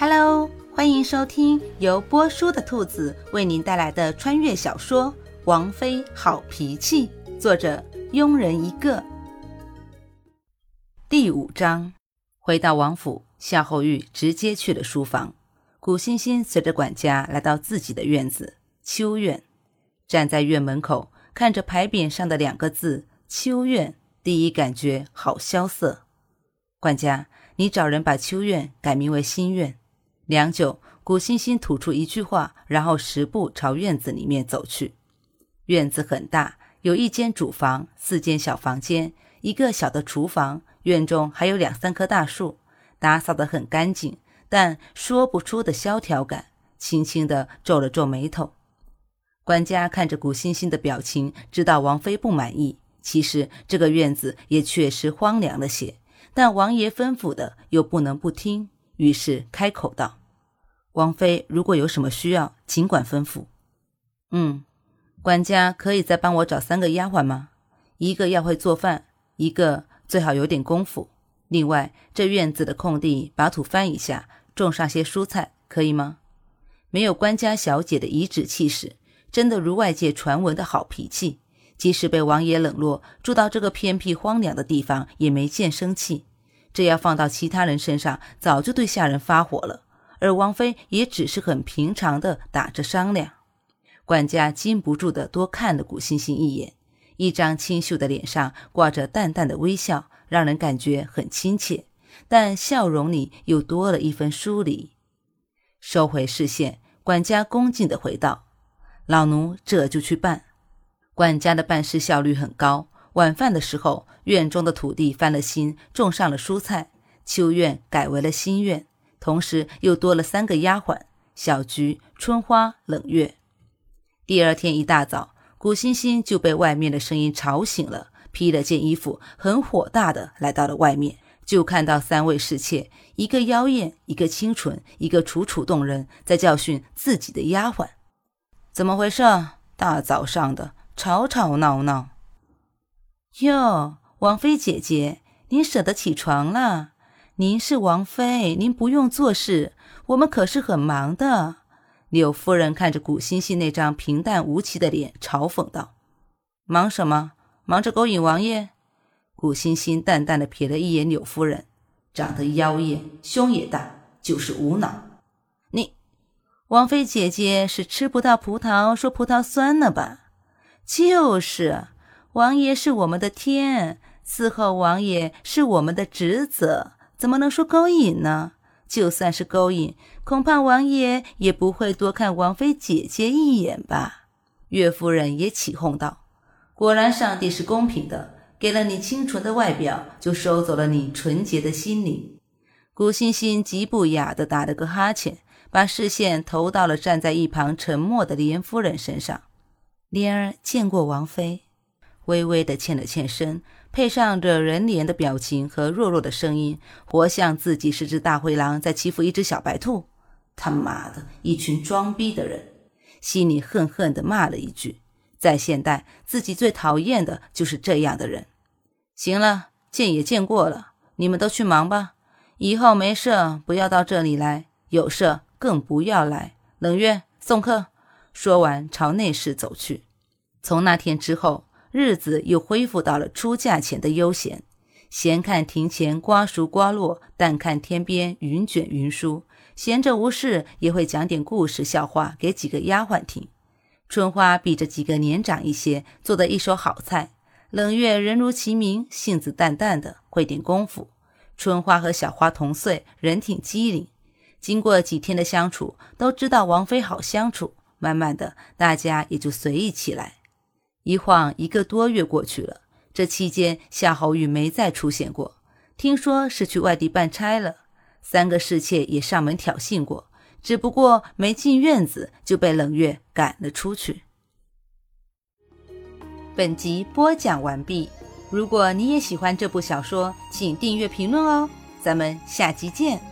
Hello，欢迎收听由波叔的兔子为您带来的穿越小说《王妃好脾气》，作者庸人一个。第五章，回到王府，夏侯玉直接去了书房。古欣欣随着管家来到自己的院子秋院，站在院门口，看着牌匾上的两个字“秋院”，第一感觉好萧瑟。管家，你找人把秋院改名为新院。良久，古欣欣吐出一句话，然后十步朝院子里面走去。院子很大，有一间主房，四间小房间，一个小的厨房。院中还有两三棵大树，打扫得很干净，但说不出的萧条感。轻轻地皱了皱眉头。管家看着古欣欣的表情，知道王妃不满意。其实这个院子也确实荒凉了些，但王爷吩咐的又不能不听，于是开口道。王妃，如果有什么需要，尽管吩咐。嗯，管家可以再帮我找三个丫鬟吗？一个要会做饭，一个最好有点功夫。另外，这院子的空地把土翻一下，种上些蔬菜，可以吗？没有官家小姐的颐指气使，真的如外界传闻的好脾气。即使被王爷冷落，住到这个偏僻荒凉的地方，也没见生气。这要放到其他人身上，早就对下人发火了。而王妃也只是很平常的打着商量，管家禁不住的多看了古欣欣一眼，一张清秀的脸上挂着淡淡的微笑，让人感觉很亲切，但笑容里又多了一分疏离。收回视线，管家恭敬的回道：“老奴这就去办。”管家的办事效率很高。晚饭的时候，院中的土地翻了新，种上了蔬菜，秋院改为了新院。同时又多了三个丫鬟：小菊、春花、冷月。第二天一大早，古欣欣就被外面的声音吵醒了，披了件衣服，很火大的来到了外面，就看到三位侍妾，一个妖艳，一个清纯，一个楚楚动人，在教训自己的丫鬟。怎么回事？大早上的吵吵闹闹。哟，王妃姐姐，您舍得起床了？您是王妃，您不用做事，我们可是很忙的。柳夫人看着古欣欣那张平淡无奇的脸，嘲讽道：“忙什么？忙着勾引王爷？”古欣欣淡淡的瞥了一眼柳夫人，长得妖艳，胸也大，就是无脑。你，王妃姐姐是吃不到葡萄说葡萄酸了吧？就是，王爷是我们的天，伺候王爷是我们的职责。怎么能说勾引呢？就算是勾引，恐怕王爷也不会多看王妃姐姐一眼吧？岳夫人也起哄道：“果然，上帝是公平的，给了你清纯的外表，就收走了你纯洁的心灵。”古欣欣极不雅的打了个哈欠，把视线投到了站在一旁沉默的莲夫人身上。莲儿见过王妃，微微的欠了欠身。配上着人脸的表情和弱弱的声音，活像自己是只大灰狼在欺负一只小白兔。他妈的，一群装逼的人！心里恨恨地骂了一句：在现代，自己最讨厌的就是这样的人。行了，见也见过了，你们都去忙吧。以后没事不要到这里来，有事更不要来。冷月送客。说完，朝内室走去。从那天之后。日子又恢复到了出嫁前的悠闲，闲看庭前瓜熟瓜落，淡看天边云卷云舒。闲着无事，也会讲点故事笑话给几个丫鬟听。春花比着几个年长一些，做的一手好菜。冷月人如其名，性子淡淡的，会点功夫。春花和小花同岁，人挺机灵。经过几天的相处，都知道王妃好相处，慢慢的，大家也就随意起来。一晃一个多月过去了，这期间夏侯玉没再出现过，听说是去外地办差了。三个侍妾也上门挑衅过，只不过没进院子就被冷月赶了出去。本集播讲完毕，如果你也喜欢这部小说，请订阅评论哦，咱们下集见。